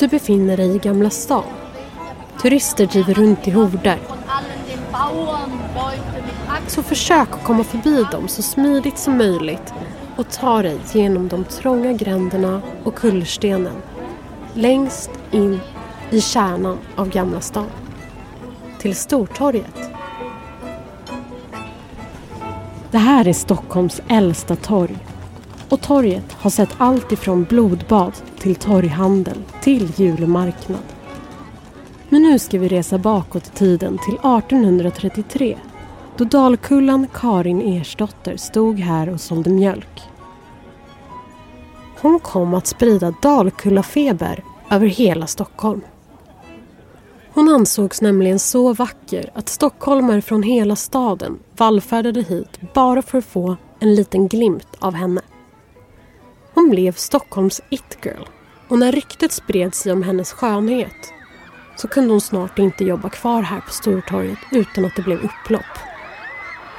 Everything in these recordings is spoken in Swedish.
Du befinner dig i Gamla stan. Turister driver runt i horder. Så försök att komma förbi dem så smidigt som möjligt och ta dig genom de trånga gränderna och kullerstenen längst in i kärnan av Gamla stan. Till Stortorget. Det här är Stockholms äldsta torg. Och torget har sett allt ifrån blodbad till torghandel till julmarknad. Men nu ska vi resa bakåt i tiden till 1833 då Dalkullan Karin Ersdotter stod här och sålde mjölk. Hon kom att sprida Dalkullafeber över hela Stockholm. Hon ansågs nämligen så vacker att stockholmare från hela staden vallfärdade hit bara för att få en liten glimt av henne. Hon blev Stockholms it-girl och när ryktet spred sig om hennes skönhet så kunde hon snart inte jobba kvar här på Stortorget utan att det blev upplopp.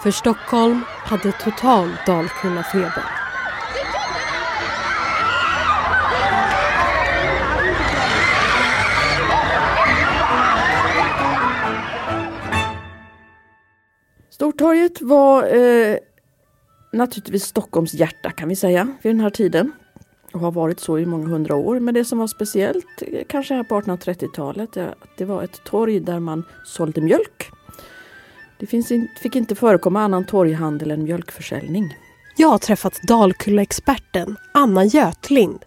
För Stockholm hade total Dalkullafeber. Stortorget var eh, naturligtvis Stockholms hjärta kan vi säga vid den här tiden. Och har varit så i många hundra år. Men det som var speciellt eh, kanske här på 1830-talet det var ett torg där man sålde mjölk. Det finns in, fick inte förekomma annan torghandel än mjölkförsäljning. Jag har träffat Dalkulla-experten Anna Götlind.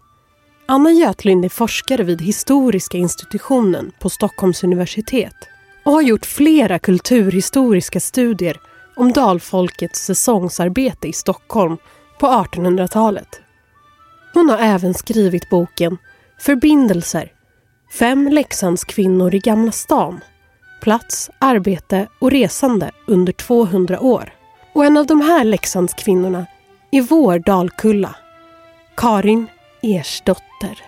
Anna Götlind är forskare vid Historiska institutionen på Stockholms universitet och har gjort flera kulturhistoriska studier om dalfolkets säsongsarbete i Stockholm på 1800-talet. Hon har även skrivit boken Förbindelser. Fem Leksandskvinnor i Gamla stan. Plats, arbete och resande under 200 år. Och en av de här Leksandskvinnorna är vår Dalkulla. Karin Ersdotter.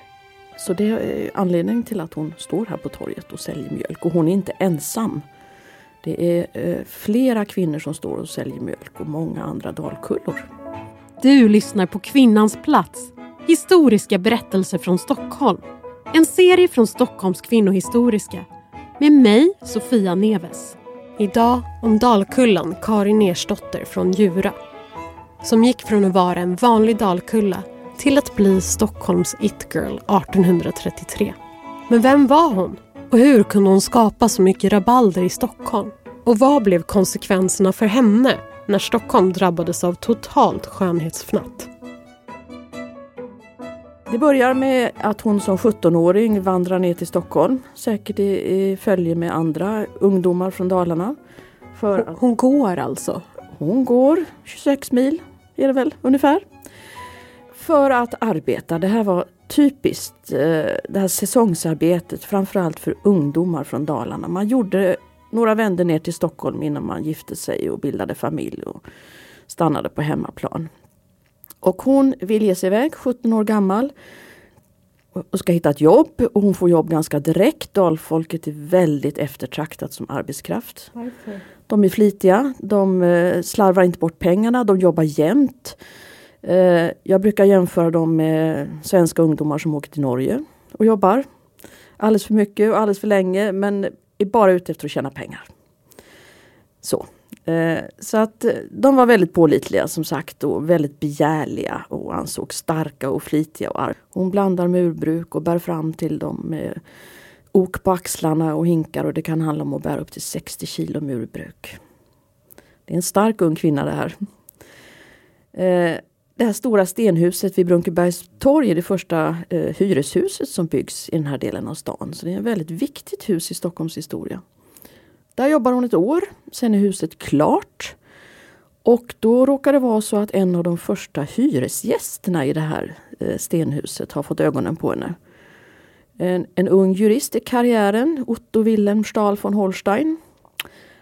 Så det är anledningen till att hon står här på torget och säljer mjölk. Och hon är inte ensam. Det är eh, flera kvinnor som står och säljer mjölk och många andra dalkullor. Du lyssnar på Kvinnans plats. Historiska berättelser från Stockholm. En serie från Stockholms kvinnohistoriska. Med mig, Sofia Neves. Idag om Dalkullan Karin Ersdotter från Djura. Som gick från att vara en vanlig Dalkulla till att bli Stockholms it-girl 1833. Men vem var hon? Och hur kunde hon skapa så mycket rabalder i Stockholm? Och vad blev konsekvenserna för henne när Stockholm drabbades av totalt skönhetsfnatt? Det börjar med att hon som 17-åring vandrar ner till Stockholm. Säkert i, i följe med andra ungdomar från Dalarna. För hon, hon går alltså? Hon går 26 mil är det väl ungefär. För att arbeta. Det här var typiskt. Eh, det här säsongsarbetet framförallt för ungdomar från Dalarna. Man gjorde några vändor ner till Stockholm innan man gifte sig och bildade familj och stannade på hemmaplan. Och hon vill ge sig iväg, 17 år gammal och ska hitta ett jobb och hon får jobb ganska direkt. Dalfolket är väldigt eftertraktat som arbetskraft. Varför? De är flitiga, de eh, slarvar inte bort pengarna, de jobbar jämt. Eh, jag brukar jämföra dem med svenska ungdomar som åker till Norge och jobbar. Alldeles för mycket och alldeles för länge men är bara ute efter att tjäna pengar. Så. Eh, så att eh, de var väldigt pålitliga som sagt och väldigt begärliga och ansågs starka och flitiga. Och Hon blandar murbruk och bär fram till dem med ok på axlarna och hinkar och det kan handla om att bära upp till 60 kilo murbruk. Det är en stark ung kvinna det här. Det här stora stenhuset vid Brunkebergs torg är det första eh, hyreshuset som byggs i den här delen av stan. Så det är ett väldigt viktigt hus i Stockholms historia. Där jobbar hon ett år, sen är huset klart. Och då råkar det vara så att en av de första hyresgästerna i det här eh, stenhuset har fått ögonen på henne. En, en ung jurist i karriären, Otto Wilhelm Stahl von Holstein.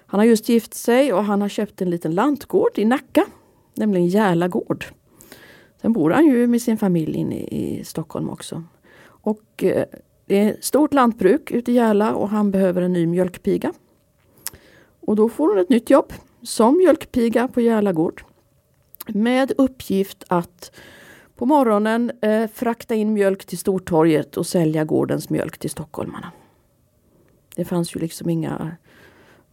Han har just gift sig och han har köpt en liten lantgård i Nacka, nämligen Järla gård. Sen bor han ju med sin familj inne i Stockholm också. Och eh, det är stort lantbruk ute i Järla och han behöver en ny mjölkpiga. Och då får hon ett nytt jobb som mjölkpiga på Järla gård. Med uppgift att På morgonen eh, frakta in mjölk till Stortorget och sälja gårdens mjölk till stockholmarna. Det fanns ju liksom inga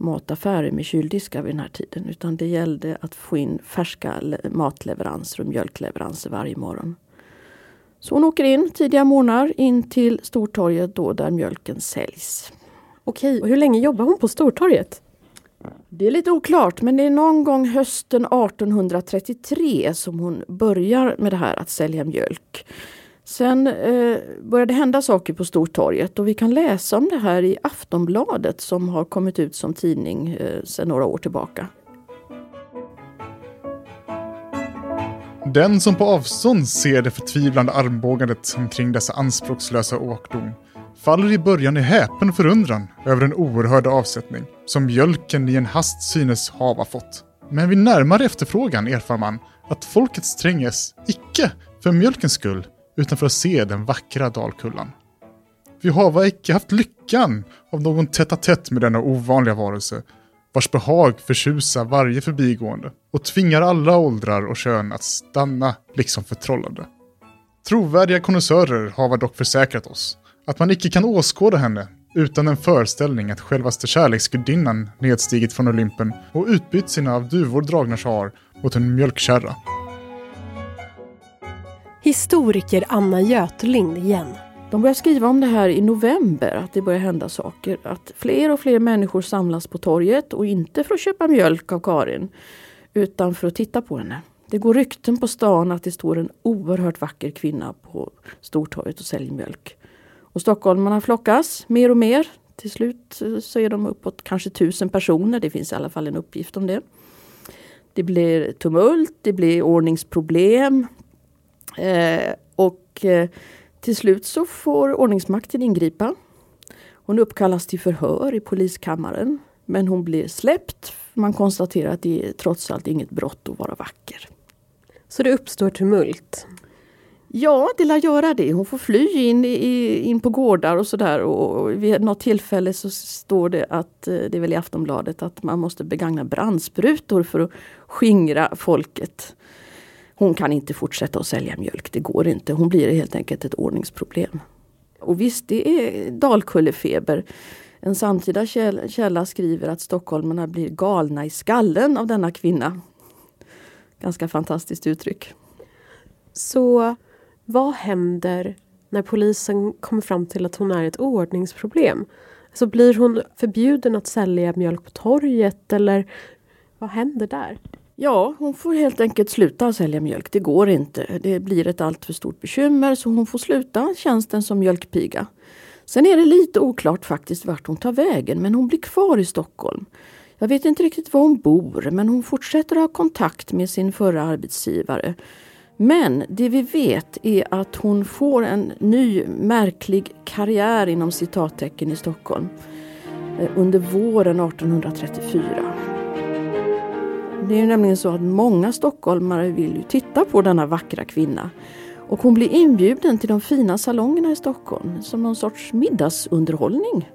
mataffärer med kyldiskar vid den här tiden utan det gällde att få in färska matleveranser och mjölkleveranser varje morgon. Så hon åker in tidiga morgnar in till Stortorget då där mjölken säljs. Okej, och hur länge jobbar hon på Stortorget? Det är lite oklart men det är någon gång hösten 1833 som hon börjar med det här att sälja mjölk. Sen eh, började det hända saker på Stortorget och vi kan läsa om det här i Aftonbladet som har kommit ut som tidning eh, sedan några år tillbaka. Den som på avstånd ser det förtvivlande armbågandet omkring dessa anspråkslösa åkdom faller i början i häpen förundran över den oerhörda avsättning som mjölken i en hast synes hava fått. Men vid närmare efterfrågan erfar man att folket stränges icke för mjölkens skull utan för att se den vackra Dalkullan. Vi hava icke haft lyckan av någon tätt tätt med denna ovanliga varelse vars behag förtjusar varje förbigående och tvingar alla åldrar och kön att stanna liksom förtrollade. Trovärdiga konnässörer har dock försäkrat oss att man icke kan åskåda henne utan en föreställning att självaste kärleksgudinnan nedstigit från Olympen och utbytt sina av duvor dragna sjal mot en mjölkkärra. Historiker Anna Götlind igen. De börjar skriva om det här i november, att det börjar hända saker. Att fler och fler människor samlas på torget och inte för att köpa mjölk av Karin, utan för att titta på henne. Det går rykten på stan att det står en oerhört vacker kvinna på Stortorget och säljer mjölk. Och stockholmarna flockas mer och mer. Till slut eh, så är de uppåt kanske tusen personer. Det finns i alla fall en uppgift om det. Det blir tumult, det blir ordningsproblem. Eh, och eh, till slut så får ordningsmakten ingripa. Hon uppkallas till förhör i poliskammaren. Men hon blir släppt. Man konstaterar att det är trots allt inget brott att vara vacker. Så det uppstår tumult? Ja, det lär göra det. Hon får fly in, i, in på gårdar och sådär. Och vid något tillfälle så står det att, eh, det är väl i Aftonbladet, att man måste begagna brandsprutor för att skingra folket. Hon kan inte fortsätta att sälja mjölk, det går inte. Hon blir helt enkelt ett ordningsproblem. Och visst, det är Dalkullefeber. En samtida källa skriver att stockholmarna blir galna i skallen av denna kvinna. Ganska fantastiskt uttryck. Så vad händer när polisen kommer fram till att hon är ett ordningsproblem? Så blir hon förbjuden att sälja mjölk på torget eller vad händer där? Ja, hon får helt enkelt sluta sälja mjölk. Det går inte. Det blir ett alltför stort bekymmer så hon får sluta tjänsten som mjölkpiga. Sen är det lite oklart faktiskt vart hon tar vägen men hon blir kvar i Stockholm. Jag vet inte riktigt var hon bor men hon fortsätter ha kontakt med sin förra arbetsgivare men det vi vet är att hon får en ny märklig karriär inom citattecken i Stockholm eh, under våren 1834. Det är nämligen så att många stockholmare vill ju titta på denna vackra kvinna. Och hon blir inbjuden till de fina salongerna i Stockholm som någon sorts middagsunderhållning.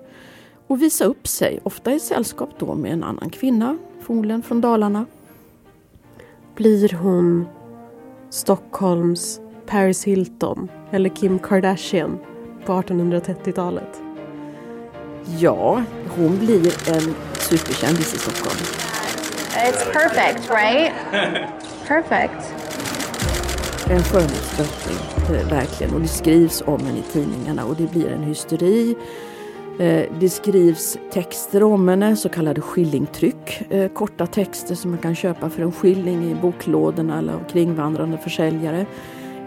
Och visa upp sig, ofta i sällskap då med en annan kvinna, förmodligen från Dalarna. Blir hon Stockholms Paris Hilton eller Kim Kardashian på 1830-talet? Ja, hon blir en superkändis i Stockholm. It's perfect, right? Perfect. En skönhetsdrottning, eh, verkligen. Och det skrivs om henne i tidningarna och det blir en hysteri. Eh, det skrivs texter om henne, så kallade skillingtryck. Eh, korta texter som man kan köpa för en skilling i boklådorna eller av kringvandrande försäljare.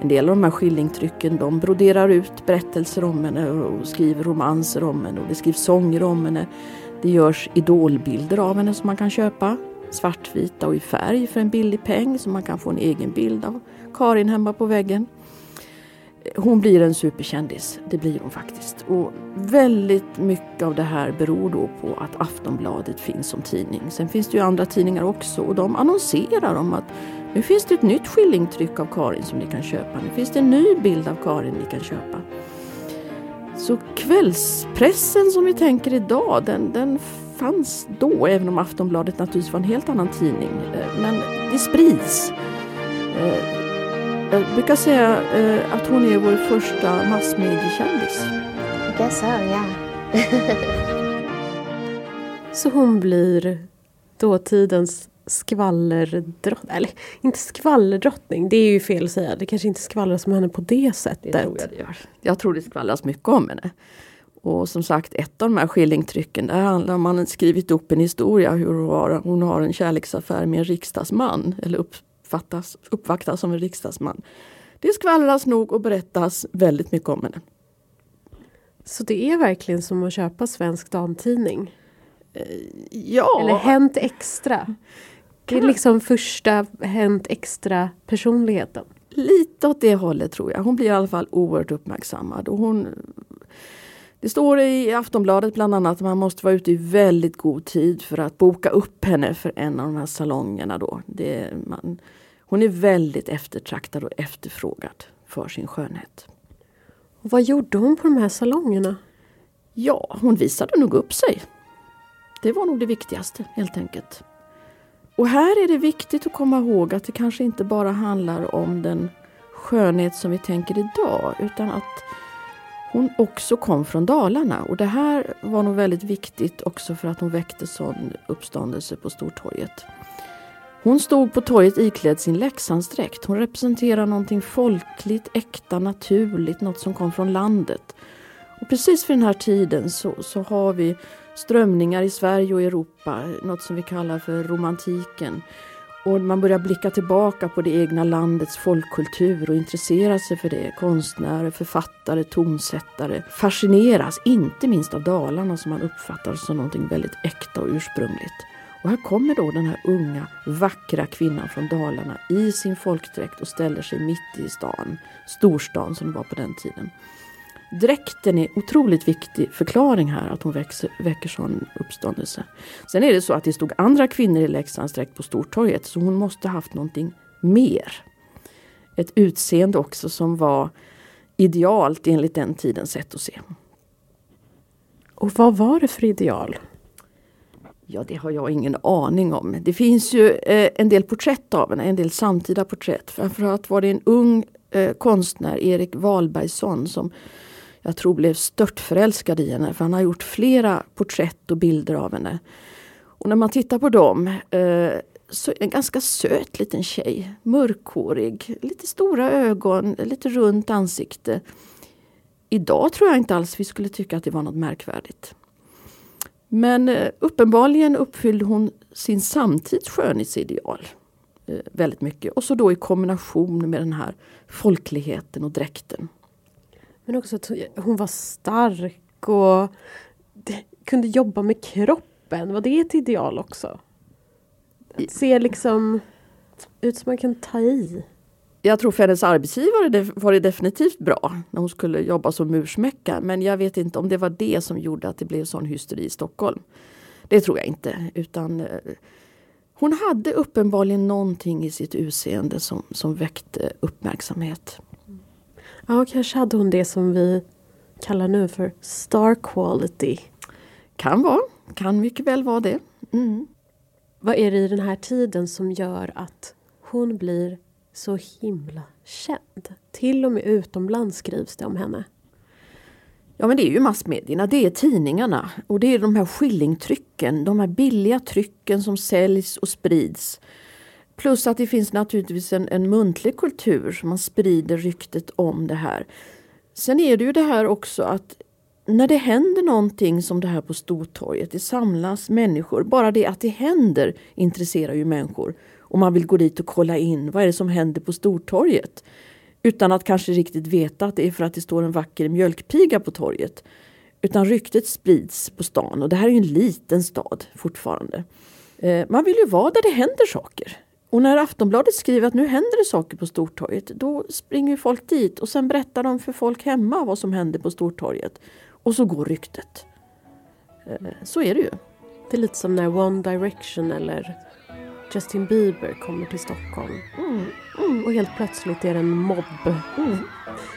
En del av de här skillingtrycken de broderar ut berättelser om henne och skriver romanser om henne och det skrivs sånger om henne. Det görs idolbilder av henne som man kan köpa. Svartvita och i färg för en billig peng så man kan få en egen bild av Karin hemma på väggen. Hon blir en superkändis, det blir hon faktiskt. Och väldigt mycket av det här beror då på att Aftonbladet finns som tidning. Sen finns det ju andra tidningar också och de annonserar om att nu finns det ett nytt skillingtryck av Karin som ni kan köpa. Nu finns det en ny bild av Karin ni kan köpa. Så kvällspressen som vi tänker idag, den, den fanns då, även om Aftonbladet naturligtvis var en helt annan tidning. Eh, men det sprids. Eh, Jag brukar säga eh, att hon är vår första massmediekändis. I guess so, yeah. Så hon blir dåtidens skvallerdrottning. Eller inte skvallerdrottning, det är ju fel att säga. Det kanske inte skvallras om henne på det sättet. Det tror jag det gör. Jag tror det skvallras mycket om henne. Och som sagt, ett av de här skillingtrycken, där handlar om man skrivit upp en historia hur hon har, hon har en kärleksaffär med en riksdagsman. Eller uppfattas, uppvaktas som en riksdagsman. Det skvallras nog och berättas väldigt mycket om henne. Så det är verkligen som att köpa Svensk Damtidning? Ja, Eller Hänt Extra? Det är liksom första Hänt Extra personligheten. lite åt det hållet tror jag. Hon blir i alla fall oerhört uppmärksammad. Och hon, det står i Aftonbladet bland annat att man måste vara ute i väldigt god tid för att boka upp henne för en av de här salongerna. Då. Det, man, hon är väldigt eftertraktad och efterfrågad för sin skönhet. Och vad gjorde hon på de här salongerna? Ja, hon visade nog upp sig. Det var nog det viktigaste helt enkelt. Och här är det viktigt att komma ihåg att det kanske inte bara handlar om den skönhet som vi tänker idag utan att hon också kom från Dalarna och det här var nog väldigt viktigt också för att hon väckte sån uppståndelse på Stortorget. Hon stod på torget iklädd sin Leksandsdräkt. Hon representerar någonting folkligt, äkta, naturligt, något som kom från landet. Och precis för den här tiden så, så har vi strömningar i Sverige och Europa, något som vi kallar för romantiken. Och man börjar blicka tillbaka på det egna landets folkkultur och intressera sig för det. Konstnärer, författare, tonsättare fascineras inte minst av Dalarna som man uppfattar som någonting väldigt äkta och ursprungligt. Och här kommer då den här unga, vackra kvinnan från Dalarna i sin folkdräkt och ställer sig mitt i stan, storstan som det var på den tiden. Dräkten är otroligt viktig förklaring här att hon växer, väcker sån uppståndelse. Sen är det så att det stod andra kvinnor i Leksandsdräkt på Stortorget så hon måste haft någonting mer. Ett utseende också som var idealt enligt den tidens sätt att se. Och vad var det för ideal? Ja, det har jag ingen aning om. Det finns ju eh, en del porträtt av henne, en del samtida porträtt. Framförallt var det en ung eh, konstnär, Erik Wahlbergsson, som jag tror blev störtförälskad i henne. För han har gjort flera porträtt och bilder av henne. Och när man tittar på dem eh, så är det en ganska söt liten tjej. Mörkhårig, lite stora ögon, lite runt ansikte. Idag tror jag inte alls vi skulle tycka att det var något märkvärdigt. Men eh, uppenbarligen uppfyllde hon sin samtids skönhetsideal eh, väldigt mycket. Och så då i kombination med den här folkligheten och dräkten. Men också att hon var stark och kunde jobba med kroppen. Var det ett ideal också? Att se liksom ut som man kan ta i. Jag tror för hennes arbetsgivare var det definitivt bra när hon skulle jobba som mursmäcka. Men jag vet inte om det var det som gjorde att det blev sån hysteri i Stockholm. Det tror jag inte. Utan eh, hon hade uppenbarligen någonting i sitt utseende som, som väckte uppmärksamhet. Ja, kanske hade hon det som vi kallar nu för star quality. Kan vara, kan mycket väl vara det. Mm. Vad är det i den här tiden som gör att hon blir så himla känd? Till och med utomlands skrivs det om henne. Ja men det är ju massmedierna, det är tidningarna och det är de här skillingtrycken, de här billiga trycken som säljs och sprids. Plus att det finns naturligtvis en, en muntlig kultur som man sprider ryktet om det här. Sen är det ju det här också att när det händer någonting som det här på Stortorget, det samlas människor. Bara det att det händer intresserar ju människor. Och man vill gå dit och kolla in, vad är det som händer på Stortorget? Utan att kanske riktigt veta att det är för att det står en vacker mjölkpiga på torget. Utan ryktet sprids på stan och det här är ju en liten stad fortfarande. Eh, man vill ju vara där det händer saker. Och när Aftonbladet skriver att nu händer det saker på Stortorget, då springer folk dit och sen berättar de för folk hemma vad som händer på Stortorget. Och så går ryktet. Eh, Så är det ju. Det är lite som när One Direction eller Justin Bieber kommer till Stockholm. Mm, Och helt plötsligt är det en mobb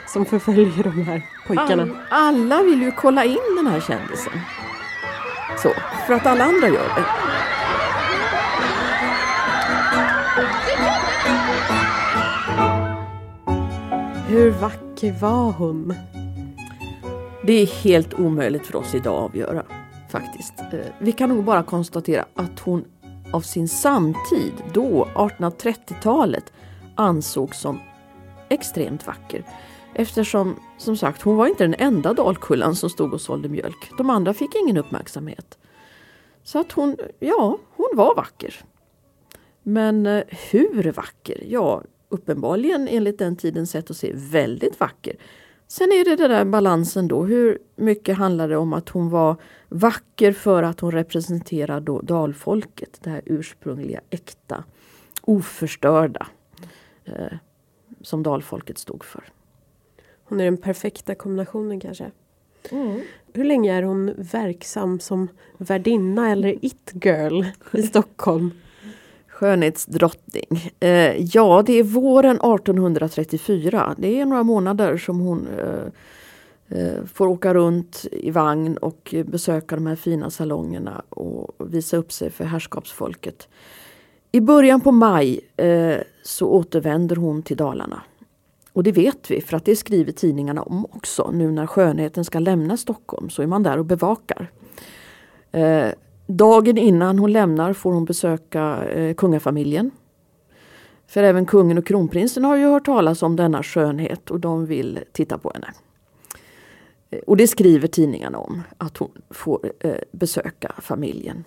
som förföljer de här pojkarna. All, alla vill ju kolla in den här kändisen. Så, för att alla andra gör det. Hur vacker var hon? Det är helt omöjligt för oss idag att avgöra faktiskt. Eh, vi kan nog bara konstatera att hon av sin samtid, då 1830-talet, ansågs som extremt vacker. Eftersom, som sagt, hon var inte den enda Dalkullan som stod och sålde mjölk. De andra fick ingen uppmärksamhet. Så att hon, ja, hon var vacker. Men eh, hur vacker? Ja, uppenbarligen enligt den tidens sätt att se väldigt vacker. Sen är det den där balansen då. Hur mycket handlar det om att hon var vacker för att hon representerar då dalfolket, det här ursprungliga, äkta, oförstörda eh, som dalfolket stod för. Hon är den perfekta kombinationen kanske. Mm. Hur länge är hon verksam som värdinna eller it-girl i Stockholm? Skönhetsdrottning. Eh, ja, det är våren 1834. Det är några månader som hon eh, eh, får åka runt i vagn och besöka de här fina salongerna och visa upp sig för herrskapsfolket. I början på maj eh, så återvänder hon till Dalarna. Och det vet vi för att det skriver tidningarna om också. Nu när skönheten ska lämna Stockholm så är man där och bevakar. Eh, dagen innan hon lämnar får hon besöka eh, kungafamiljen. För även kungen och kronprinsen har ju hört talas om denna skönhet och de vill titta på henne. Eh, och det skriver tidningarna om, att hon får eh, besöka familjen.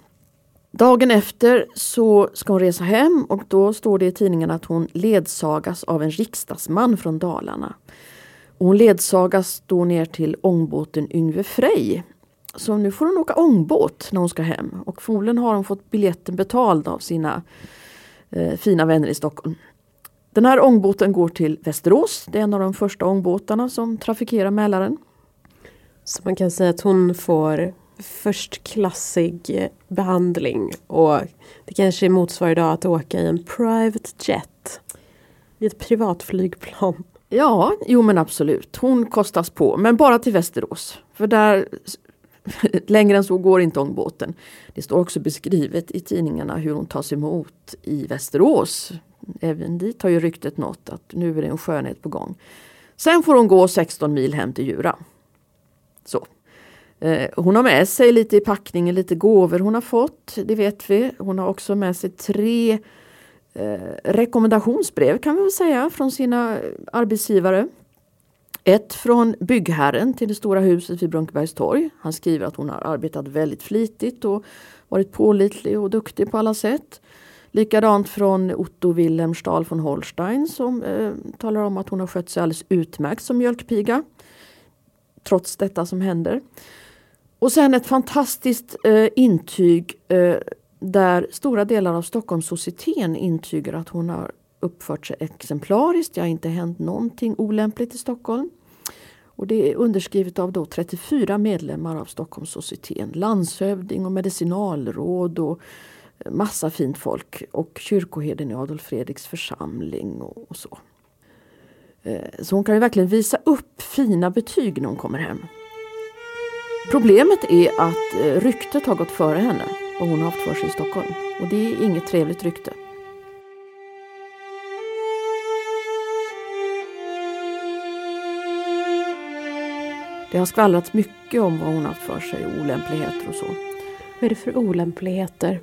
Dagen efter så ska hon resa hem och då står det i tidningen att hon ledsagas av en riksdagsman från Dalarna. Och hon ledsagas då ner till ångbåten Yngve Frej. Så nu får hon åka ångbåt när hon ska hem och förmodligen har hon fått biljetten betald av sina eh, fina vänner i Stockholm. Den här ångbåten går till Västerås. Det är en av de första ångbåtarna som trafikerar Mälaren. Så man kan säga att hon får förstklassig behandling och det kanske motsvarar idag att åka i en private jet. I ett privatflygplan. Ja, jo men absolut. Hon kostas på, men bara till Västerås. För där Längre än så går inte ångbåten. Det står också beskrivet i tidningarna hur hon tas emot i Västerås. Även dit har ju ryktet nått att nu är det en skönhet på gång. Sen får hon gå 16 mil hem till Djura. Så. Eh, hon har med sig lite i packningen, lite gåvor hon har fått, det vet vi. Hon har också med sig tre eh, rekommendationsbrev kan vi väl säga från sina arbetsgivare. Ett från byggherren till det stora huset vid Brunkebergs torg. Han skriver att hon har arbetat väldigt flitigt och varit pålitlig och duktig på alla sätt. Likadant från Otto Wilhelm Stahl von Holstein som eh, talar om att hon har skött sig alldeles utmärkt som mjölkpiga. Trots detta som händer. Och sen ett fantastiskt eh, intyg eh, där stora delar av Stockholms Stockholmssocieteten intygar att hon har uppfört sig exemplariskt. Det har inte hänt någonting olämpligt i Stockholm. Och det är underskrivet av då 34 medlemmar av Stockholmssocieteten. Landshövding och medicinalråd och eh, massa fint folk. Och kyrkoherden i Adolf Fredriks församling och, och så. Eh, så hon kan ju verkligen visa upp fina betyg när hon kommer hem. Problemet är att eh, ryktet har gått före henne och hon har haft för sig i Stockholm. Och det är inget trevligt rykte. Det har skvallrats mycket om vad hon haft för sig, olämpligheter och så. Vad är det för olämpligheter?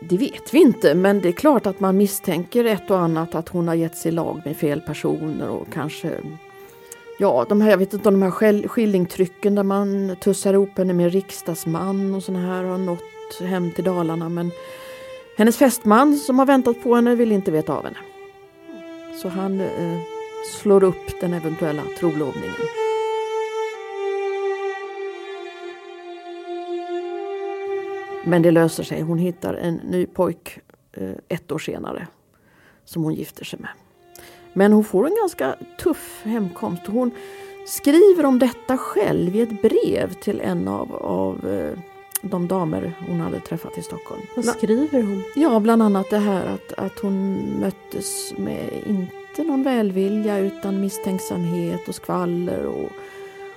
Det vet vi inte, men det är klart att man misstänker ett och annat att hon har gett sig lag med fel personer och kanske Ja, de här, jag vet inte om de här skillingtrycken där man tussar ihop henne med riksdagsman och såna här har nått hem till Dalarna men hennes fästman som har väntat på henne vill inte veta av henne. Så han eh, slår upp den eventuella trolovningen. Men det löser sig. Hon hittar en ny pojk eh, ett år senare som hon gifter sig med. Men hon får en ganska tuff hemkomst. Hon skriver om detta själv i ett brev till en av, av eh, de damer hon hade träffat i Stockholm. Vad skriver hon? Ja, bland annat det här att, att hon möttes med inte någon välvilja utan misstänksamhet och skvaller och,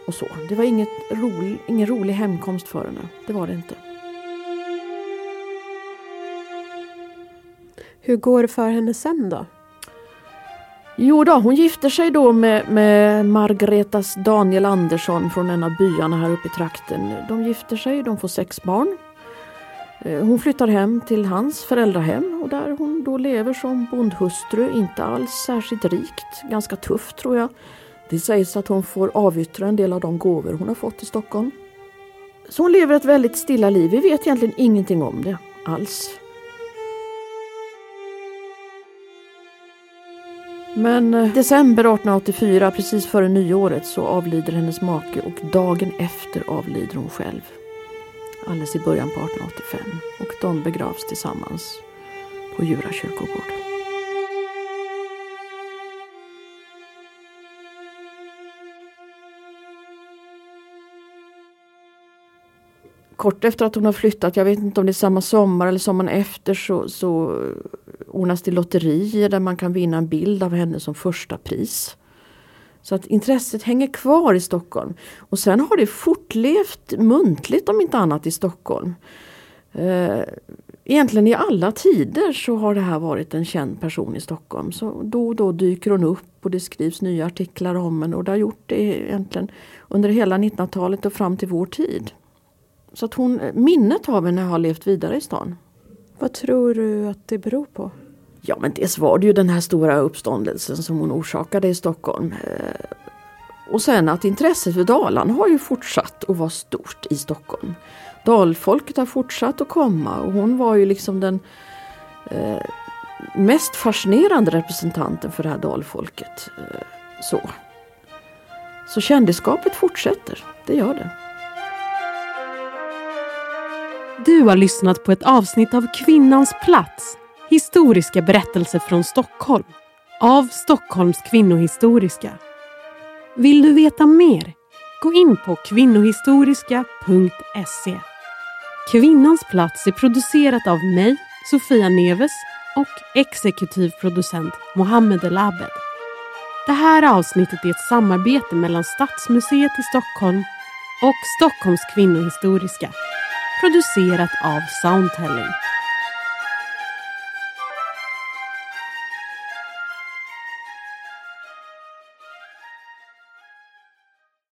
och så. Det var inget rolig, ingen rolig hemkomst för henne. Det var det inte. Hur går det för henne sen då? Jo då, hon gifter sig då med, med Margaretas Daniel Andersson från en av byarna här uppe i trakten. De gifter sig, de får sex barn. Eh, hon flyttar hem till hans föräldrahem och där hon då lever som bondhustru, inte alls särskilt rikt, ganska tufft tror jag. Det sägs att hon får avyttra en del av de gåvor hon har fått i Stockholm. Så hon lever ett väldigt stilla liv, vi vet egentligen ingenting om det alls. Men eh, december 1884, precis före nyåret, så avlider hennes make och dagen efter avlider hon själv. Alldeles i början på 1885 och de begravs tillsammans på Djura kyrkogård. kort efter att hon har flyttat, jag vet inte om det är samma sommar eller sommaren efter, så, så ordnas det lotterier där man kan vinna en bild av henne som första pris. Så att intresset hänger kvar i Stockholm. Och sen har det fortlevt muntligt om inte annat i Stockholm. Eh, egentligen i alla tider så har det här varit en känd person i Stockholm. Så då och då dyker hon upp och det skrivs nya artiklar om henne och det har gjort det egentligen under hela 1900-talet och fram till vår tid. Så att hon, minnet av henne har levt vidare i stan. Vad tror du att det beror på? Ja men dels var det ju den här stora uppståndelsen som hon orsakade i Stockholm. Eh, och sen att intresset för Dalarna har ju fortsatt att vara stort i Stockholm. Dalfolket har fortsatt att komma och hon var ju liksom den eh, mest fascinerande representanten för det här dalfolket. Eh, så. så kändisskapet fortsätter, det gör det. Du har lyssnat på ett avsnitt av Kvinnans plats. Historiska berättelser från Stockholm. Av Stockholms kvinnohistoriska. Vill du veta mer? Gå in på kvinnohistoriska.se. Kvinnans plats är producerat av mig, Sofia Neves och exekutiv producent Mohammed El Abed. Det här avsnittet är ett samarbete mellan Stadsmuseet i Stockholm och Stockholms kvinnohistoriska producerat av Soundtelling.